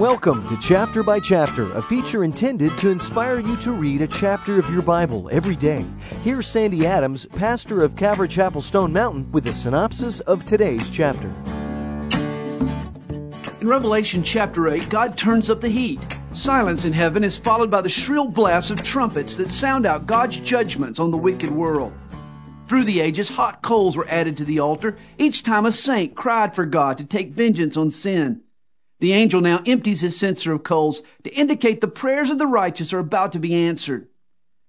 Welcome to Chapter by Chapter, a feature intended to inspire you to read a chapter of your Bible every day. Here's Sandy Adams, pastor of Calvary Chapel Stone Mountain, with a synopsis of today's chapter. In Revelation chapter 8, God turns up the heat. Silence in heaven is followed by the shrill blasts of trumpets that sound out God's judgments on the wicked world. Through the ages, hot coals were added to the altar each time a saint cried for God to take vengeance on sin. The angel now empties his censer of coals to indicate the prayers of the righteous are about to be answered.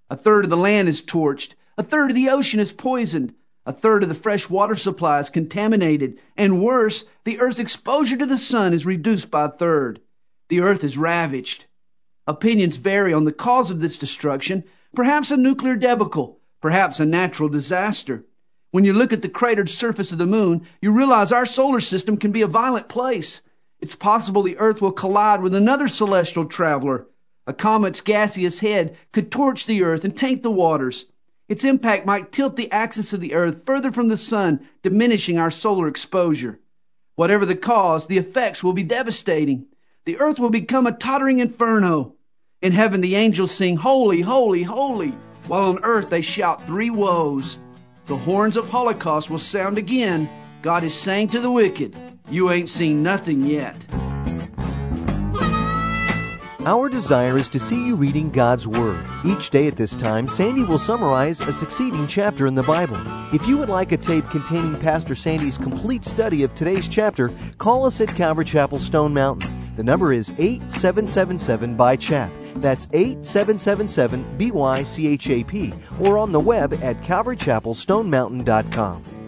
A third of the land is torched. A third of the ocean is poisoned. A third of the fresh water supply is contaminated. And worse, the earth's exposure to the sun is reduced by a third. The earth is ravaged. Opinions vary on the cause of this destruction. Perhaps a nuclear debacle. Perhaps a natural disaster. When you look at the cratered surface of the moon, you realize our solar system can be a violent place. It's possible the Earth will collide with another celestial traveler. A comet's gaseous head could torch the Earth and taint the waters. Its impact might tilt the axis of the Earth further from the Sun, diminishing our solar exposure. Whatever the cause, the effects will be devastating. The Earth will become a tottering inferno. In heaven, the angels sing, Holy, Holy, Holy, while on earth they shout three woes. The horns of Holocaust will sound again. God is saying to the wicked, you ain't seen nothing yet. Our desire is to see you reading God's Word. Each day at this time, Sandy will summarize a succeeding chapter in the Bible. If you would like a tape containing Pastor Sandy's complete study of today's chapter, call us at Calvary Chapel Stone Mountain. The number is 8777 by CHAP. That's 8777 BYCHAP or on the web at calvarychapelstonemountain.com.